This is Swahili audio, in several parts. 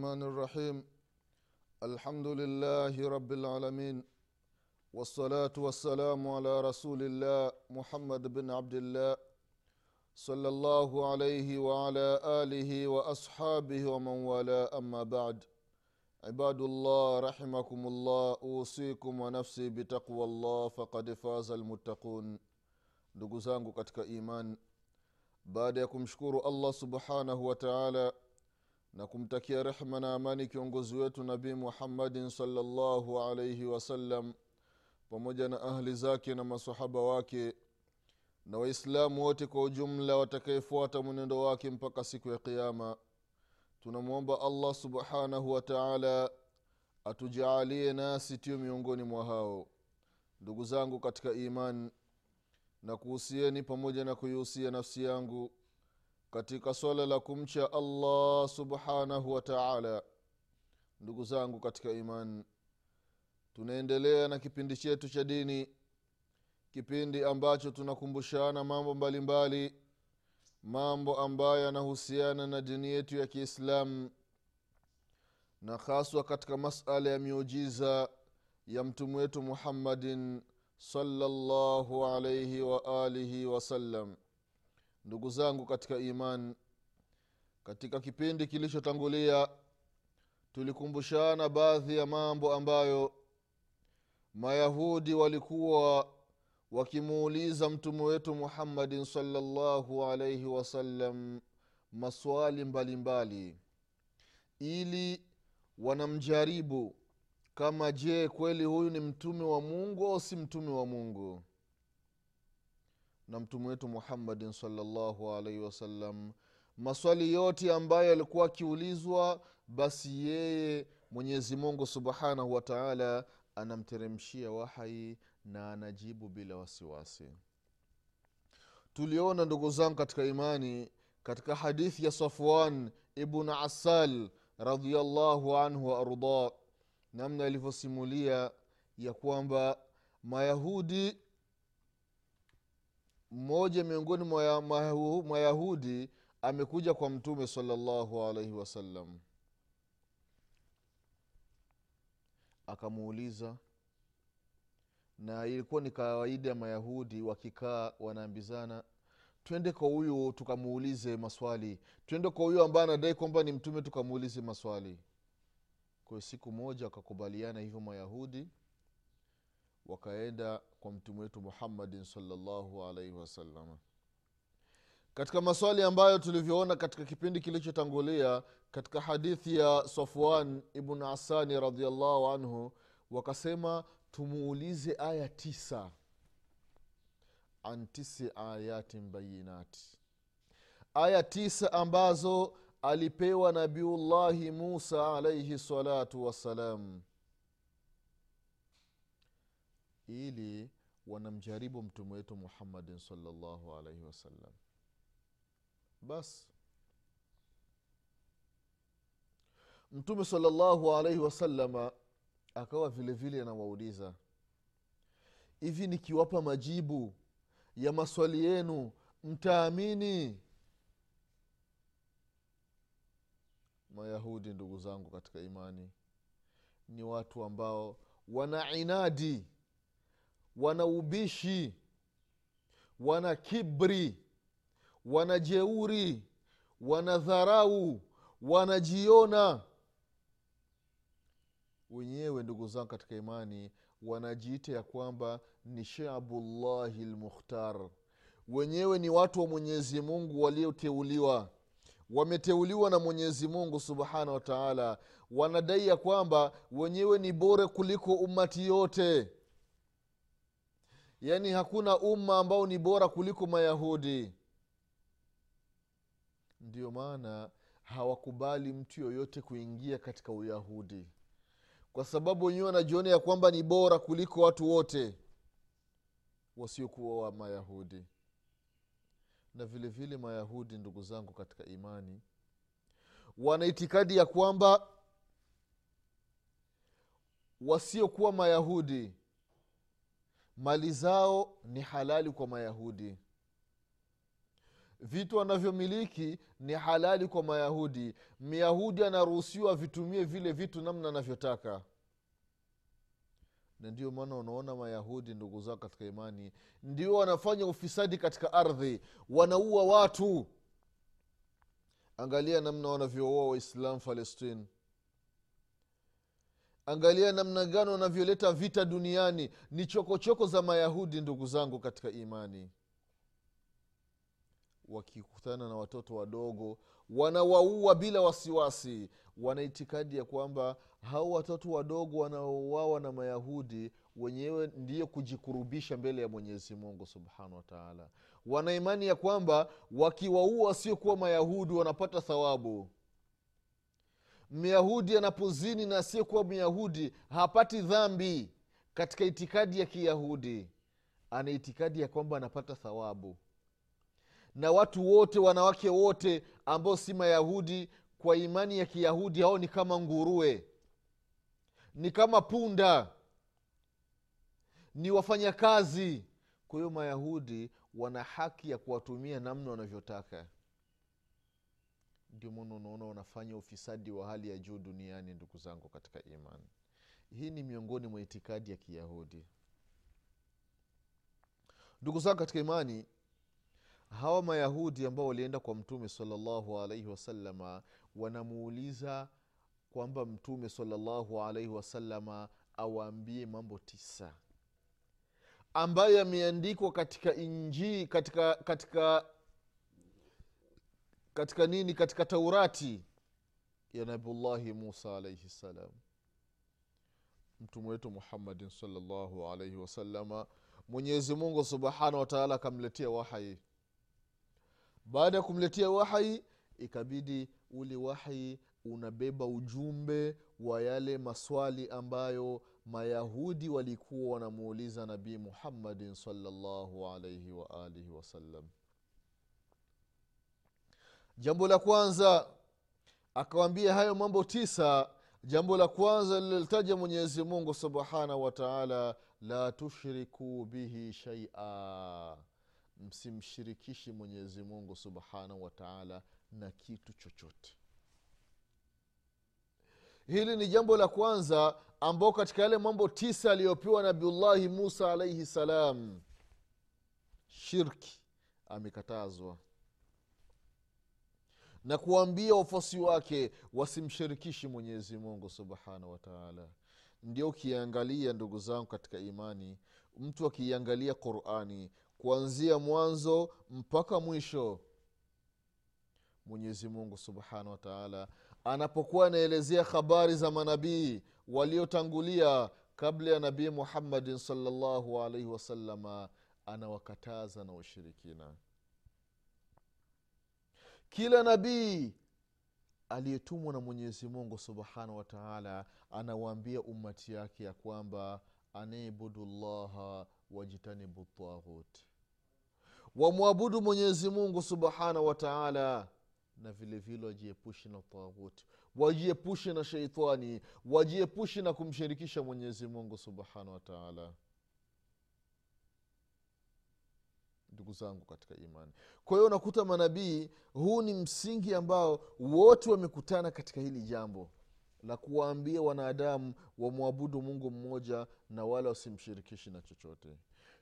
الرحمن الرحيم. الحمد لله رب العالمين. والصلاة والسلام على رسول الله محمد بن عبد الله صلى الله عليه وعلى آله وأصحابه ومن والاه. أما بعد عباد الله رحمكم الله أوصيكم ونفسي بتقوى الله فقد فاز المتقون. ndugu zangu katika iman baada allah subhanahu wa taala na kumtakia rehma na amani kiongozi wetu nabii muhammadin salllahu alaihi wasallam pamoja na ahli zake na masahaba wake na waislamu wote kwa ujumla watakayefuata mwenendo wake mpaka siku ya qiama tunamwomba allah subhanahu wataala atujaalie nasi tio miongoni mwa hao. Ndugu zangu katika iman na kuhusieni pamoja na kuihusia nafsi yangu katika swala la kumcha allah subhanahu wa taala. Ndugu zangu katika iman tunaendelea na kipindi chetu cha dini kipindi ambacho tunakumbushana mambo mbalimbali mbali, mambo ambayo yanahusiana na dini yetu ya kiislamu na haswa katika masala ya miujiza ya mtume wetu muhammadin salllahu alaihi waalihi wasallam ndugu zangu katika iman katika kipindi kilichotangulia tulikumbushana baadhi ya mambo ambayo mayahudi walikuwa wakimuuliza mtume wetu muhammadin salllahu alaihi wasallam maswali mbalimbali mbali. ili wanamjaribu kama je kweli huyu ni mtume wa mungu au si mtume wa mungu na mtume wetu muhammadin salllahu alaihi wasallam. Maswali yote ambayo alikuwa akiulizwa basi yeye mwenyezi mungu subhanahu wa taala anamteremshia wahai na anajibu bila wasiwasi. Tuliona ndugu zangu katika imani katika hadithi ya safwan ibnu asal radiallahu anhu waardah namna alivyosimulia ya kwamba mayahudi mmoja miongoni mwa yahudi amekuja kwa mtume salallahu alaihi wasallam akamuuliza na ilikuwa ni kawaida ya mayahudi wakikaa wanaambizana twende kwa huyu tukamuulize maswali twende kwa huyu ambaye anadai kwamba ni mtume tukamuulize maswali. Kwayo siku moja wakakubaliana hivyo mayahudi wakaenda kwa mtume wetu muhammadin salllahu alaihi wasalama katika maswali ambayo tulivyoona katika kipindi kilichotangulia katika hadithi ya safwan ibnu asani radiallahu anhu wakasema tumuulize aya tisa. An tisi ayatin bayinati. Aya tisa ambazo alipewa nabiullahi musa alaihi salatu wassalam ili wanamjaribu mtume wetu muhammadin salllahu alaihi wasallam basi mtume salllahu alaihi wasalama akawa vile vile anawauliza hivi nikiwapa majibu ya maswali yenu mtaamini? Mayahudi ndugu zangu katika imani ni watu ambao wana inadi wana ubishi wana kibri wana jeuri wana dharau wanajiona wenyewe ndugu zangu katika imani wanajiita ya kwamba ni shabullahi lmukhtar wenyewe ni watu wa mwenyezi mungu walioteuliwa. Wameteuliwa na mwenyezi mungu subhanahu wa taala. Wanadai ya kwamba wenyewe ni bora kuliko ummati yote yaani hakuna umma ambao ni bora kuliko mayahudi. Ndiyo maana hawakubali mtu yoyote kuingia katika uyahudi. Kwa sababu wenyewe wanajiona ya kwamba ni bora kuliko watu wote wasiokuwa wa mayahudi. Na vile vile mayahudi ndugu zangu katika imani wana itikadi ya kwamba wasiokuwa mayahudi mali zao ni halali kwa mayahudi. Vitu wanavyomiliki ni halali kwa mayahudi. Myahudi anaruhusiwa vitumie vile vitu namna anavyotaka. Na ndio maana unaona mayahudi ndugu zao katika imani ndio wanafanya ufisadi katika ardhi. Wanaua watu. Angalia namna wanavyooa waislam palestine angalia namna gani wanavyoleta vita duniani. Ni chokochoko choko za mayahudi ndugu zangu katika imani. Wakikutana na watoto wadogo wanawaua bila wasiwasi. Wana itikadi ya kwamba hao watoto wadogo wanaouawa na mayahudi wenyewe ndiyo kujikurubisha mbele ya mwenyezi mungu subhanahu wataala wana imani ya kwamba wakiwaua wasiokuwa mayahudi wanapata thawabu myahudi anapozini na asiyekuwa myahudi hapati dhambi katika itikadi ya kiyahudi. Ana itikadi ya kwamba anapata thawabu. Na watu wote wanawake wote ambao si mayahudi kwa imani ya kiyahudi hao ni kama nguruwe. Ni kama punda. Ni wafanyakazi. Kwa hiyo mayahudi wana haki ya kuwatumia namna wanavyotaka ndio maana unaona wanafanya ufisadi wa hali ya juu duniani ndugu zangu katika imani. Hii ni miongoni mwa itikadi ya kiyahudi. Ndugu zangu katika imani hawa mayahudi ambao walienda kwa mtume salallahu alaihi wasalama wanamuuliza kwamba mtume salallahu alaihi wasalama awaambie mambo tisa ambayo yameandikwa katika injii katika katika katika nini? Katika taurati. Ya nabiullahi musa alaihi ssalam mtume wetu muhammadin salllahu alaihi wasalama mwenyezi mungu subhanahu wataala akamletea wahai baada ya kumletea wahai ikabidi ule wahai unabeba ujumbe wa yale maswali ambayo mayahudi walikuwa wanamuuliza nabii muhammadin salllahu alaihi waalihi wasallam jambo la kwanza akawambia hayo mambo tisa. Jambo la kwanza lililtaja mwenyezi mungu subhanahu wataala la tushriku bihi shaia msimshirikishi mwenyezi mungu subhanahu wataala na kitu chochote. Hili ni jambo la kwanza ambao katika yale mambo tisa aliyopewa nabiullahi musa alaihi salam shirki amekatazwa na kuwaambia wafuasi wake wasimshirikishi mwenyezi mungu subhanahu wataala ndio ukiangalia ndugu zangu katika imani mtu akiiangalia qurani kuanzia mwanzo mpaka mwisho mwenyezi mungu subhanahu wataala anapokuwa anaelezea habari za manabii waliotangulia kabla ya nabii muhammadin salllahu alaihi wasalama anawakataza na ushirikina kila nabii aliyetumwa na mwenyezi mungu subhanahu wataala anawaambia ummati yake ya kwamba anibudu llaha wajtanibu taghut wamwabudu mwenyezi mungu subhanahu wataala na vilevile vile wajiepushe na taghuti wajiepushe na sheitani wajiepushe na kumshirikisha mwenyezi mungu subhanahu wataala ndugu zangu katika imani. Kwa hiyo unakuta manabii huu ni msingi ambao wote wamekutana katika hili jambo la kuwaambia wanadamu wamwabudu mungu mmoja na wala wasimshirikishi na chochote.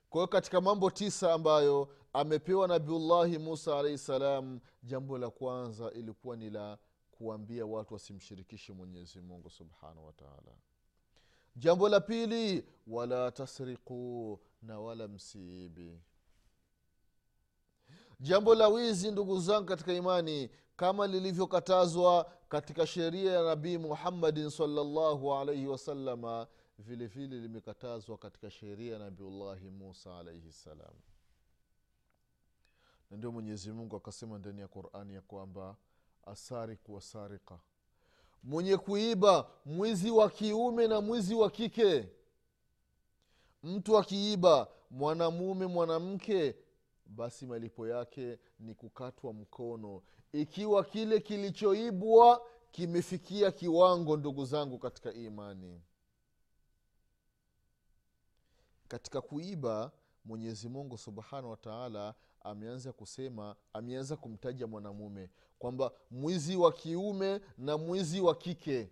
Kwa hiyo katika mambo tisa ambayo amepewa nabiullahi musa alaihi salam jambo la kwanza ilikuwa ni la kuambia watu wasimshirikishe mwenyezi mungu subhanahu wataala jambo la pili wala tasriquu na wala msiibi jambo la wizi ndugu zangu katika imani kama lilivyokatazwa katika sheria ya nabii muhammadin salllahu alaihi wasalama vile vile limekatazwa katika sheria ya nabiullahi musa alaihi ssalam na ndio mwenyezimungu akasema ndani ya qurani ya kwamba asariku wasarika mwenye kuiba mwizi wa kiume na mwizi wa kike. Mtu akiiba mwanamume mwanamke basi malipo yake ni kukatwa mkono. Ikiwa kile kilichoibwa kimefikia kiwango ndugu zangu katika imani. Katika kuiba mwenyezi mungu subhanahu wataala ameanza kusema ameanza kumtaja mwanamume kwamba mwizi wa kiume na mwizi wa kike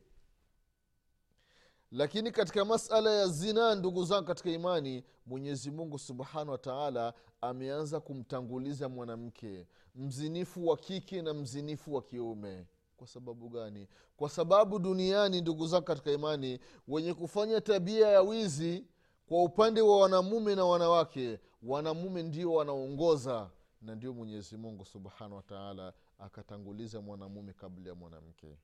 lakini katika masala ya zinaa ndugu zangu katika imani mwenyezi mungu subhanahu wa taala ameanza kumtanguliza mwanamke mzinifu wa kike na mzinifu wa kiume. Kwa sababu gani? Kwa sababu duniani ndugu zangu katika imani wenye kufanya tabia ya wizi kwa upande wa wanamume na wanawake wanamume ndio wanaongoza. Na ndio mwenyezi mungu subhanahu wa taala akatanguliza mwanamume kabla ya mwanamke.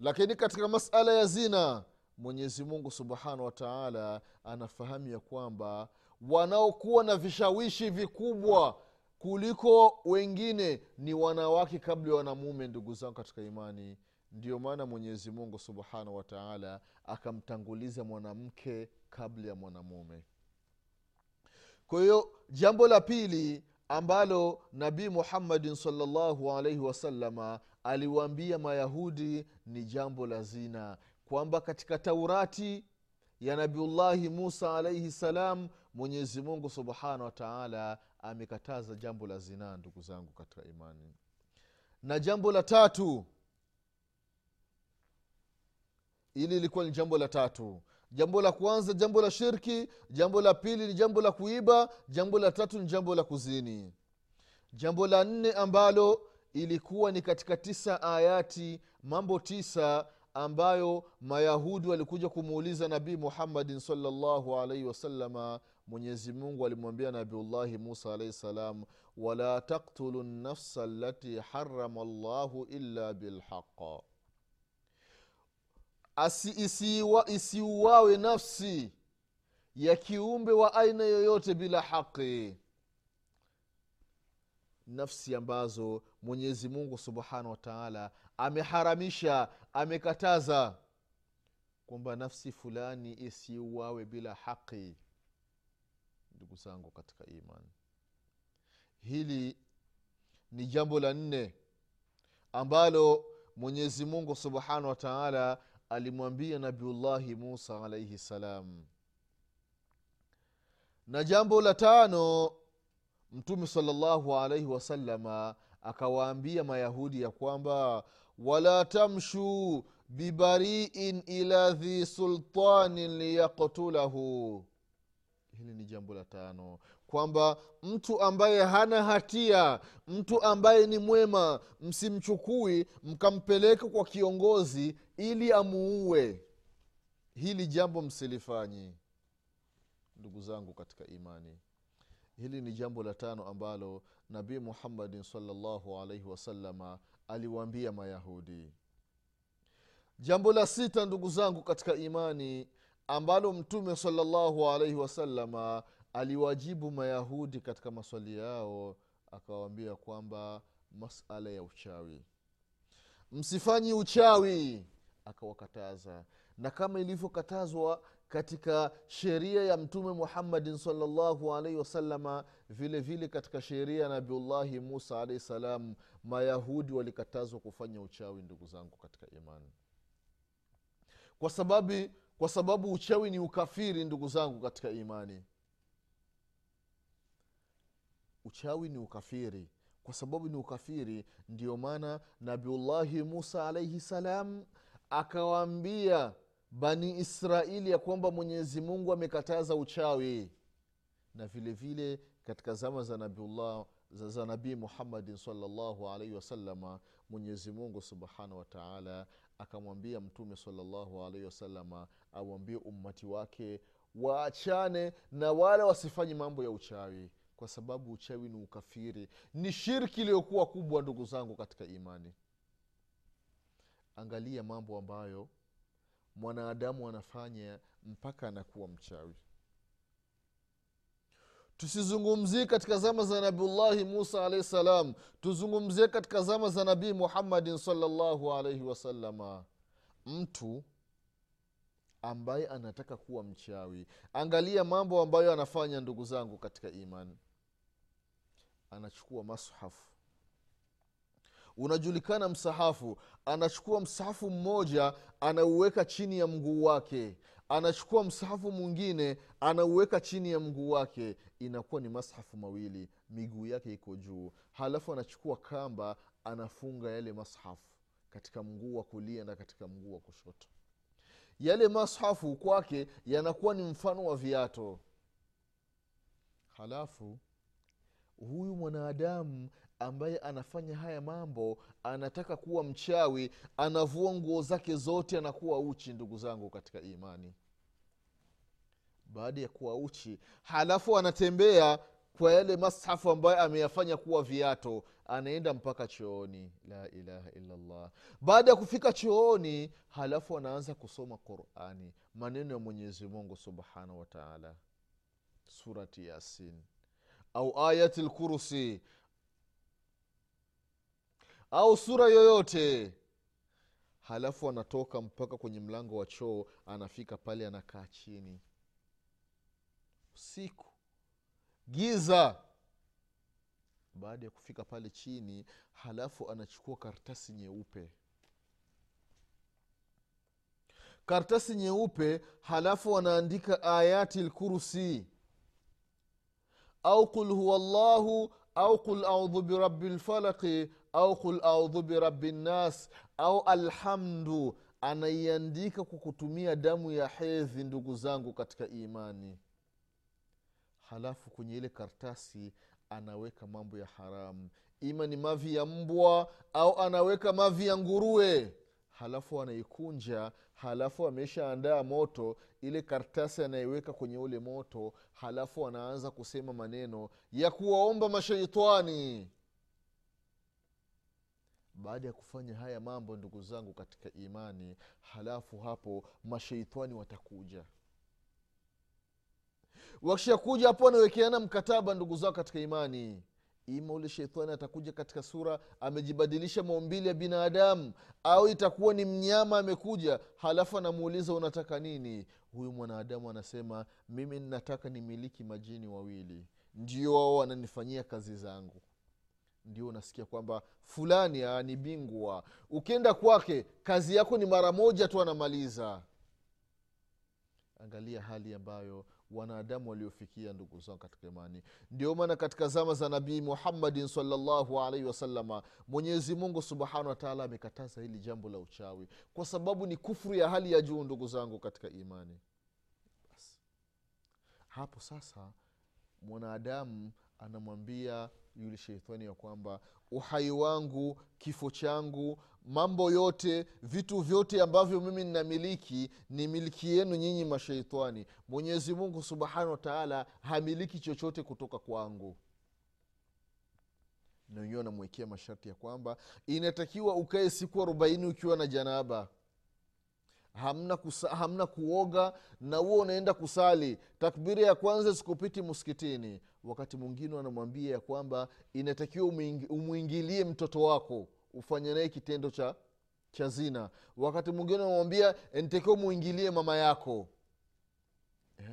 Lakini katika masala ya zina mwenyezi mungu subhanahu wa taala anafahamu ya kwamba wanaokuwa na vishawishi vikubwa kuliko wengine ni wanawake kabla ya wanamume ndugu zangu katika imani. Ndio maana mwenyezi mungu subhanahu wa taala akamtanguliza mwanamke kabla ya mwanamume. Kwa hiyo jambo la pili ambalo nabii muhammadin salllahu alaihi wasalama aliwaambia mayahudi ni jambo la zina kwamba katika taurati ya nabiullahi musa alaihi salam mwenyezi mungu subhanahu wataala amekataza jambo la zinaa ndugu zangu katika imani. Na jambo la tatu ili ilikuwa ni jambo la tatu. Jambo la kwanza jambo la shirki jambo la pili ni jambo la kuiba jambo la tatu ni jambo la kuzini. Jambo la nne ambalo ilikuwa ni katika tisa ayati mambo tisa ambayo mayahudi walikuja kumuuliza nabii muhammadin salllahu alaihi wasalama mwenyezi mungu alimwambia nabiullahi musa alaihi salam wala taktulu nafsa allati harama llahu illa bilhaqa isiuawe nafsi ya kiumbe wa aina yoyote bila haqi. Nafsi ambazo mwenyezi mungu subhanahu wataala ameharamisha amekataza kwamba nafsi fulani isiuawe bila haqi ndugu zangu katika imani hili ni jambo la nne ambalo mwenyezi mungu subhanahu wa taala alimwambia nabiullahi musa alaihi salam. Na jambo la tano mtume salllahu alaihi wasalama akawaambia mayahudi ya kwamba wala tamshu bibariin ila dhi sultanin liyaktulahu hili ni jambo la tano kwamba mtu ambaye hana hatia mtu ambaye ni mwema msimchukui mkampeleka kwa kiongozi ili amuue. Hili jambo msilifanyi ndugu zangu katika imani hili ni jambo la tano ambalo nabii muhammadin salllahu alaihi wasalama aliwaambia mayahudi. Jambo la sita ndugu zangu katika imani ambalo mtume salllahu alaihi wasalama aliwajibu mayahudi katika maswali yao akawaambia kwamba masala ya uchawi. Msifanyi uchawi akawakataza. Na kama ilivyokatazwa katika sheria ya mtume muhammadin salllahu alaihi wasalama vile katika sheria ya nabiullahi musa alaihi salam mayahudi walikatazwa kufanya uchawi ndugu zangu katika imani. Kwa sababu kwa sababu uchawi ni ukafiri ndugu zangu katika imani. Uchawi ni ukafiri. Kwa sababu ni ukafiri ndio maana nabiullahi musa alaihi salam akawaambia bani israeli ya kwamba mwenyezi mungu amekataza uchawi. Na vile vile katika zama za nabiullah za nabii muhammadin salllahu alaihi wasalama mwenyezi mungu subhanahu wataala akamwambia mtume salllahu alaihi wasalama awambie ummati wake waachane na wala wasifanyi mambo ya uchawi kwa sababu uchawi ni ukafiri. Ni shirki iliyokuwa kubwa ndugu zangu katika imani. Angalia mambo ambayo mwanadamu anafanya mpaka anakuwa mchawi. Tusizungumzie katika zama za nabiullahi musa alahi salam. Tuzungumzie katika zama za nabii muhammadin salllahu alaihi wasalama mtu ambaye anataka kuwa mchawi. Angalia mambo ambayo anafanya ndugu zangu katika imani. Anachukua mashafu unajulikana msahafu. Anachukua msahafu mmoja anauweka chini ya mguu wake. Anachukua msahafu mwingine anauweka chini ya mguu wake. Inakuwa ni mashafu mawili. Miguu yake iko juu. Halafu anachukua kamba anafunga yale mashafu katika mguu wa kulia na katika mguu wa kushoto. Yale mashafu kwake yanakuwa ni mfano wa viato. Halafu huyu mwanadamu ambaye anafanya haya mambo anataka kuwa mchawi anavua nguo zake zote anakuwa uchi ndugu zangu katika imani. Baada ya kuwa uchi halafu anatembea kwa yale mashafu ambayo ameyafanya kuwa viato anaenda mpaka chooni. La ilaha illallah. Baada ya kufika chooni halafu anaanza kusoma qurani maneno ya mwenyezi mungu subhanahu wataala surati yasin. Au ayati lkursi au sura yoyote. Halafu anatoka mpaka kwenye mlango wa choo anafika pale anakaa chini. Usiku. Giza. Baada ya kufika pale chini halafu anachukua karatasi nyeupe. Karatasi nyeupe halafu anaandika ayati lkursi au qul huwa llahu au qul audhu birabi lfalaqi au qul audhu birabi nnas au alhamdu anaiandika kwa kutumia damu ya hedhi ndugu zangu katika imani. Halafu kwenye ile kartasi anaweka mambo ya haramu ima ni mavi ya mbwa au anaweka mavi ya nguruwe. Halafu anaikunja halafu ameshaandaa moto ile kartasi anaiweka kwenye ule moto halafu anaanza kusema maneno ya kuwaomba masheitani baada ya kufanya haya mambo ndugu zangu katika imani halafu hapo masheitani watakuja. Wakishakuja hapo wanawekeana mkataba ndugu zao katika imani. Ima ule sheitani atakuja katika sura amejibadilisha maumbili ya binadamu. Au itakuwa ni mnyama amekuja halafu anamuuliza unataka nini? Huyu mwanadamu anasema mimi nataka nimiliki majini wawili. Ndio wao wananifanyia kazi zangu ndio unasikia kwamba fulani ni bingwa. Ukienda kwake kazi yako ni mara moja tu anamaliza. Angalia hali ambayo wanadamu waliofikia ndugu zao katika imani. Ndio maana katika zama za nabii muhammadin salllahu alaihi wasalama mwenyezi mungu subhanahu wataala amekataza hili jambo la uchawi. Kwa sababu ni kufuru ya hali ya juu ndugu zangu katika imani. Basi. Hapo sasa mwanadamu anamwambia yule sheitani ya kwamba uhai wangu kifo changu mambo yote vitu vyote ambavyo mimi ninamiliki ni miliki yenu nyinyi masheitani mwenyezi mungu subhanahu wataala hamiliki chochote kutoka kwangu. Na wenyewe anamwekea masharti ya kwamba inatakiwa ukae siku arobaini ukiwa na janaba hamna, kusa, hamna kuoga na huo unaenda kusali. Takbiri ya kwanza sikupiti muskitini wakati mwingine wanamwambia ya kwamba inatakiwa umwingilie mtoto wako ufanye naye kitendo cha cha zina. Wakati mwingine wanamwambia nitakiwa umwingilie mama yako.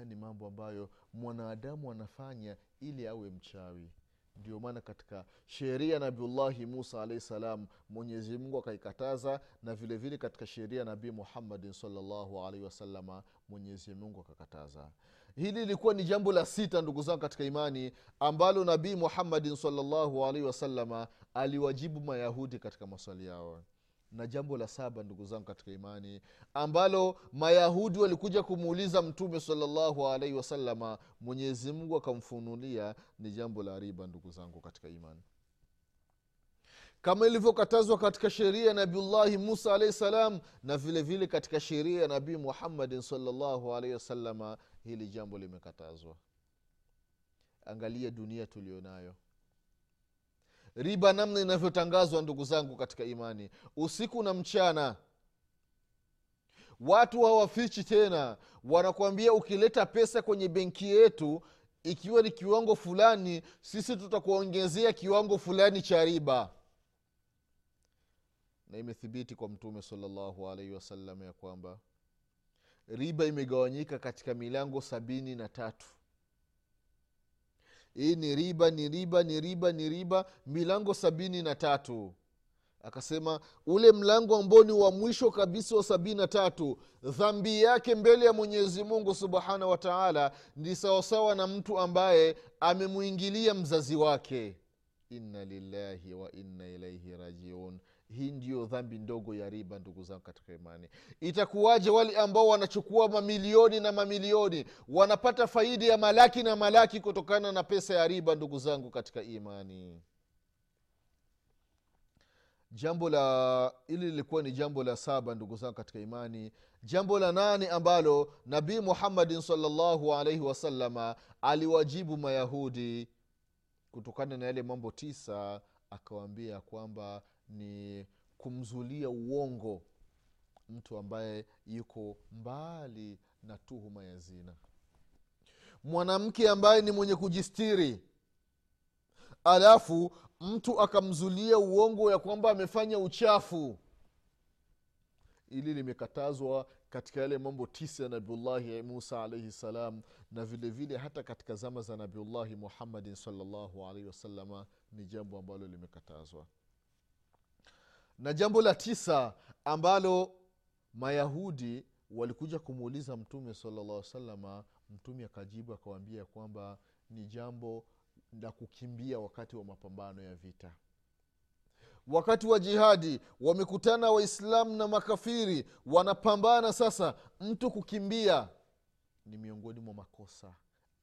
Ni mambo ambayo mwanadamu anafanya ili awe mchawi ndio maana katika sheria nabiullahi musa alahi salam mwenyezi mungu akaikataza na vile vile katika sheria nabii muhammadin salllahu alaihi wasalama mwenyezi mungu akakataza. Hili lilikuwa ni jambo la sita ndugu zangu katika imani ambalo nabii muhammadin salllahu alaihi wasalama aliwajibu mayahudi katika maswali yao na jambo la saba ndugu zangu katika imani ambalo mayahudi walikuja kumuuliza mtume salllahu alaihi wasalama mwenyezimngu akamfunulia ni jambo la riba ndugu zangu katika imani. Kama ilivyokatazwa katika sheria ya nabiullahi musa alahi salam na vile vile katika sheria ya nabii muhammadin salllahu alaihi wasalama hili jambo limekatazwa. Angalia dunia tulionayo riba namna inavyotangazwa ndugu zangu katika imani. Usiku na mchana watu hawafichi tena. Wanakuambia ukileta pesa kwenye benki yetu ikiwa ni kiwango fulani sisi tutakuongezea kiwango fulani cha riba. Na imethibiti kwa mtume salllahu alaihi wasallam ya kwamba riba imegawanyika katika milango sabini na tatu hii ni riba ni riba ni riba ni riba. Milango sabini na tatu. Akasema ule mlango ambao ni wa mwisho kabisa wa sabini na tatu dhambi yake mbele ya mwenyezi mungu subhanahu wa taala ni sawasawa na mtu ambaye amemwingilia mzazi wake. Inna lillahi wa inna ilaihi rajiun hii ndiyo dhambi ndogo ya riba ndugu zangu katika imani. Itakuwaje wale ambao wanachukua mamilioni na mamilioni wanapata faidi ya malaki na malaki kutokana na pesa ya riba ndugu zangu katika imani? Jambo la ili lilikuwa ni jambo la saba ndugu zangu katika imani. Jambo la nane ambalo nabii muhammadin salllahu alaihi wasalama aliwajibu mayahudi kutokana na yale mambo tisa akawaambia kwamba ni kumzulia uongo mtu ambaye yuko mbali na tuhuma ya zina. Mwanamke ambaye ni mwenye kujistiri alafu mtu akamzulia uongo ya kwamba amefanya uchafu. Ili limekatazwa katika yale mambo tisa ya nabiullahi musa alaihi salam na vile vile hata katika zama za nabiullahi muhammadin salllahu alaihi wasalama ni jambo ambalo limekatazwa na jambo la tisa ambalo mayahudi walikuja kumuuliza mtume salllah salama mtume akajibu akawambia kwamba ni jambo la kukimbia wakati wa mapambano ya vita. Wakati wa jihadi wamekutana waislamu na makafiri wanapambana sasa. Mtu kukimbia ni miongoni mwa makosa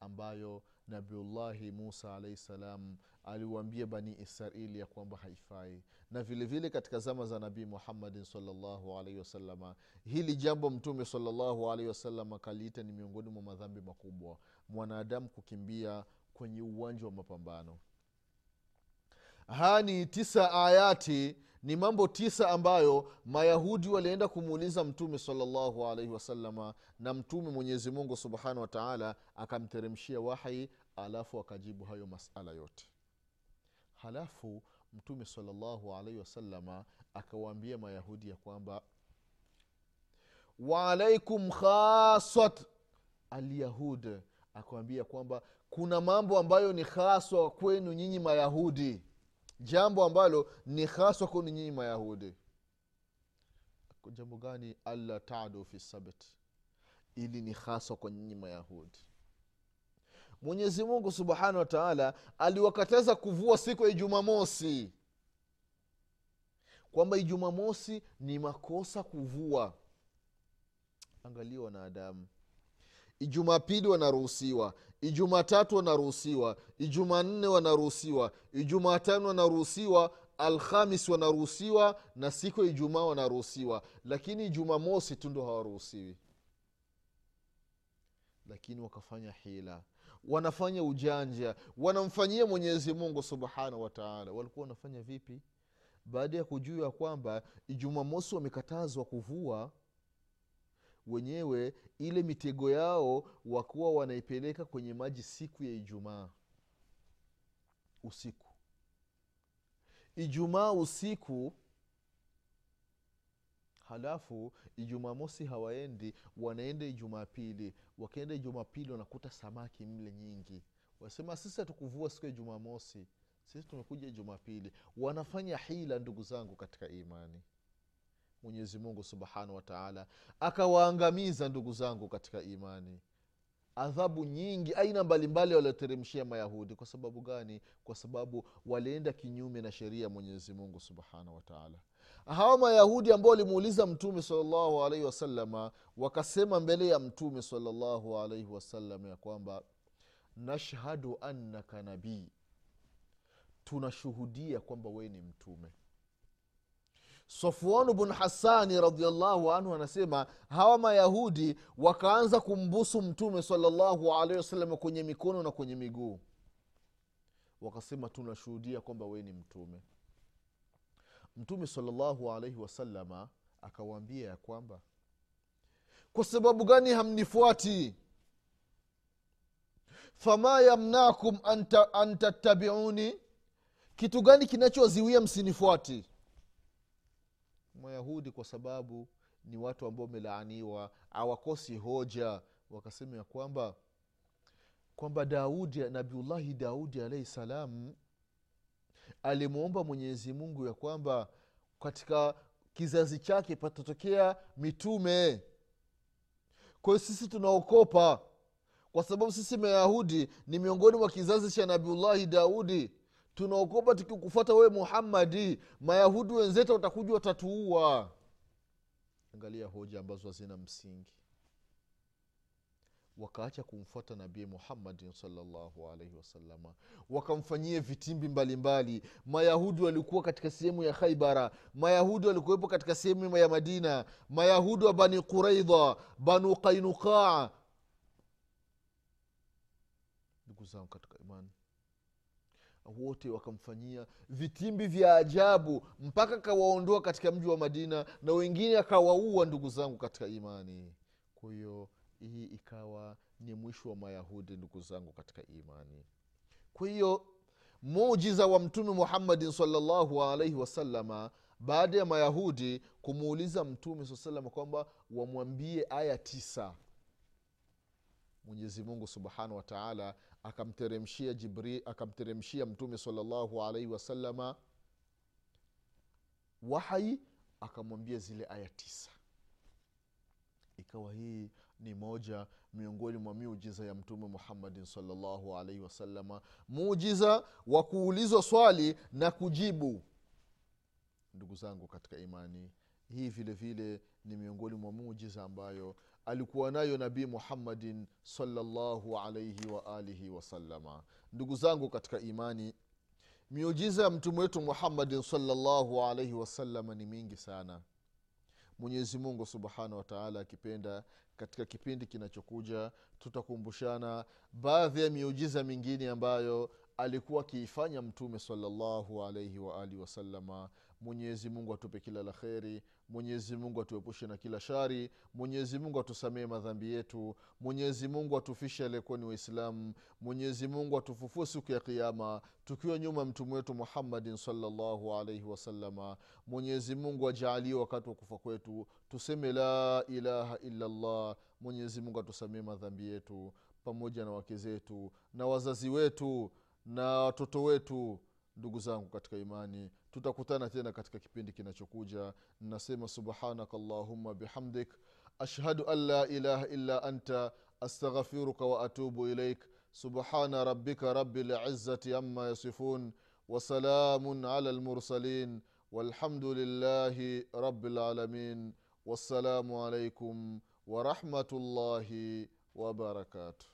ambayo nabiullahi musa alaihi salam aliwaambia bani israili ya kwamba haifai. Na vile vile katika zama za nabii muhammadin salllahu alaihi wasalama hili jambo mtume salllahu alaihi wasalama kaliita ni miongoni mwa madhambi makubwa. Mwanadamu kukimbia kwenye uwanja wa mapambano haya ni tisa ayati ni mambo tisa ambayo mayahudi walienda kumuuliza mtume salllahu alaihi wasalama na mtume mwenyezi mungu subhanahu wa taala akamteremshia wahi alafu akajibu hayo masala yote. Halafu mtume salllahu alaihi wasalama akawaambia mayahudi ya kwamba waalaikum khasat alyahud. Akawambia kwamba kuna mambo ambayo ni haswa kwenu nyinyi mayahudi jambo ambalo ni haswa kwenu nyinyi mayahudi. Jambo gani alla tadu fi sabt ili ni haswa kwa nyinyi mayahudi. Mwenyezi mungu subhanahu wa taala aliwakataza kuvua siku ya ijumamosi kwamba ijumamosi ni makosa kuvua. Angalia wanadamu ijumapili wanaruhusiwa ijumatatu wanaruhusiwa ijumanne wanaruhusiwa ijumatano wanaruhusiwa alhamis wanaruhusiwa na siku ya ijumaa wanaruhusiwa. Lakini jumamosi tu ndo hawaruhusiwi. Lakini wakafanya hila. Wanafanya ujanja. Wanamfanyia mwenyezi mungu subhanahu wataala walikuwa wanafanya vipi? Baada ya kujua kwamba ijumamosi wamekatazwa kuvua wenyewe ile mitego yao wakuwa wanaipeleka kwenye maji siku ya ijumaa. Usiku. Ijumaa usiku halafu ijumamosi hawaendi wanaenda ijumapili wakienda ijumapili wanakuta samaki mle nyingi. Wasema sisi hatukuvua siku ya jumamosi. Sisi tumekuja jumapili. Wanafanya hila ndugu zangu katika imani mwenyezi mungu subhanahu wataala akawaangamiza ndugu zangu katika imani. Adhabu nyingi aina mbalimbali walioteremshia mayahudi. Kwa sababu gani? Kwa sababu walienda kinyume na sheria ya mwenyezi mungu subhanahu wataala hawa mayahudi ambao walimuuliza mtume salllahu alaihi wasalama wakasema mbele ya mtume salllahu alaihi wasallam ya kwamba nashhadu annaka nabii. Tunashuhudia kwamba wee ni mtume safwanu bn hasani radiallahu anhu anasema hawa mayahudi wakaanza kumbusu mtume salllahu alaihi wasallam kwenye mikono na kwenye miguu. Wakasema tunashuhudia kwamba wee ni mtume. Mtume salllahu alaihi wasalama akawaambia ya kwamba kwa sababu gani hamnifuati? Fama yamnakum an tattabiuni? Kitu gani kinachoziwia msinifuati mayahudi kwa sababu ni watu ambao wamelaaniwa hawakosi hoja. Wakasema ya kwamba kwamba daudi nabiullahi daudi alaihi salam alimwomba mwenyezi mungu ya kwamba katika kizazi chake patatokea mitume. Kwa hiyo sisi tunaokopa kwa sababu sisi mayahudi ni miongoni mwa kizazi cha nabiullahi daudi tunaokopa tukikufata wewe muhammadi mayahudi wenzetu watakuja watatuua. Angalia hoja ambazo hazina msingi. Wakaacha kumfuata nabii muhammadin salllahu alaihi wasalama wakamfanyia vitimbi mbalimbali. Mbali. mayahudi walikuwa katika sehemu ya khaibara mayahudi walikuwepo katika sehemu ya madina. Mayahudi wa bani quraidha banu qainuqaa ndugu zangu katika imani wote wakamfanyia vitimbi vya ajabu mpaka akawaondoa katika mji wa madina na wengine akawaua ndugu zangu katika imani. Kwa hiyo hii ikawa ni mwisho wa mayahudi ndugu zangu katika imani. Kwa hiyo mujiza wa mtume muhammadin salllahu alaihi wasalama baada ya mayahudi kumuuliza mtume saa salama kwamba wamwambie aya tisa. Mwenyezi mungu subhanahu wataala akamteremshia jibri akamteremshia mtume salllahu alaihi wasalama wahai akamwambia zile aya tisa. Ikawa hii ni moja miongoni mwa miujiza ya mtume muhammadin salllahu alaihi wasalama muujiza wa kuulizwa swali na kujibu. Ndugu zangu katika imani hii vile vile ni miongoni mwa muujiza ambayo alikuwa nayo nabii muhammadin salllahu alaihi waalihi wasalama ndugu zangu katika imani miujiza ya mtume wetu muhammadin salllahu alaihi wasalama ni mingi sana. Mwenyezi mungu subhanahu wataala akipenda katika kipindi kinachokuja tutakumbushana baadhi ya miujiza mingine ambayo alikuwa akiifanya mtume salllahu alaihi waalihi wasalama mwenyezi mungu atupe kila la kheri mwenyezi mungu atuepushe na kila shari. Mwenyezi mungu atusamee madhambi yetu. Mwenyezi mungu atufishe aliyekuwa ni waislamu. Mwenyezi mungu atufufue siku ya kiama tukiwa nyuma mtume wetu muhammadin salllahu alaihi wasalama mwenyezi mungu ajaalie wakati wa kufa kwetu. Tuseme la ilaha illallah. Mwenyezi mungu atusamee madhambi yetu. Pamoja na wake zetu. Na wazazi wetu. Na watoto wetu ndugu zangu katika imani tutakutana tena katika kipindi kinachokuja nasema subhanaka allahumma bihamdik ashhadu an la ilaha illa anta astaghfiruka wa atubu ilaik subhana rabbika rabi lizati ama yasifun wasalamun ala lmursalin والحمد لله رب العالمين والسلام عليكم ورحمه الله وبركاته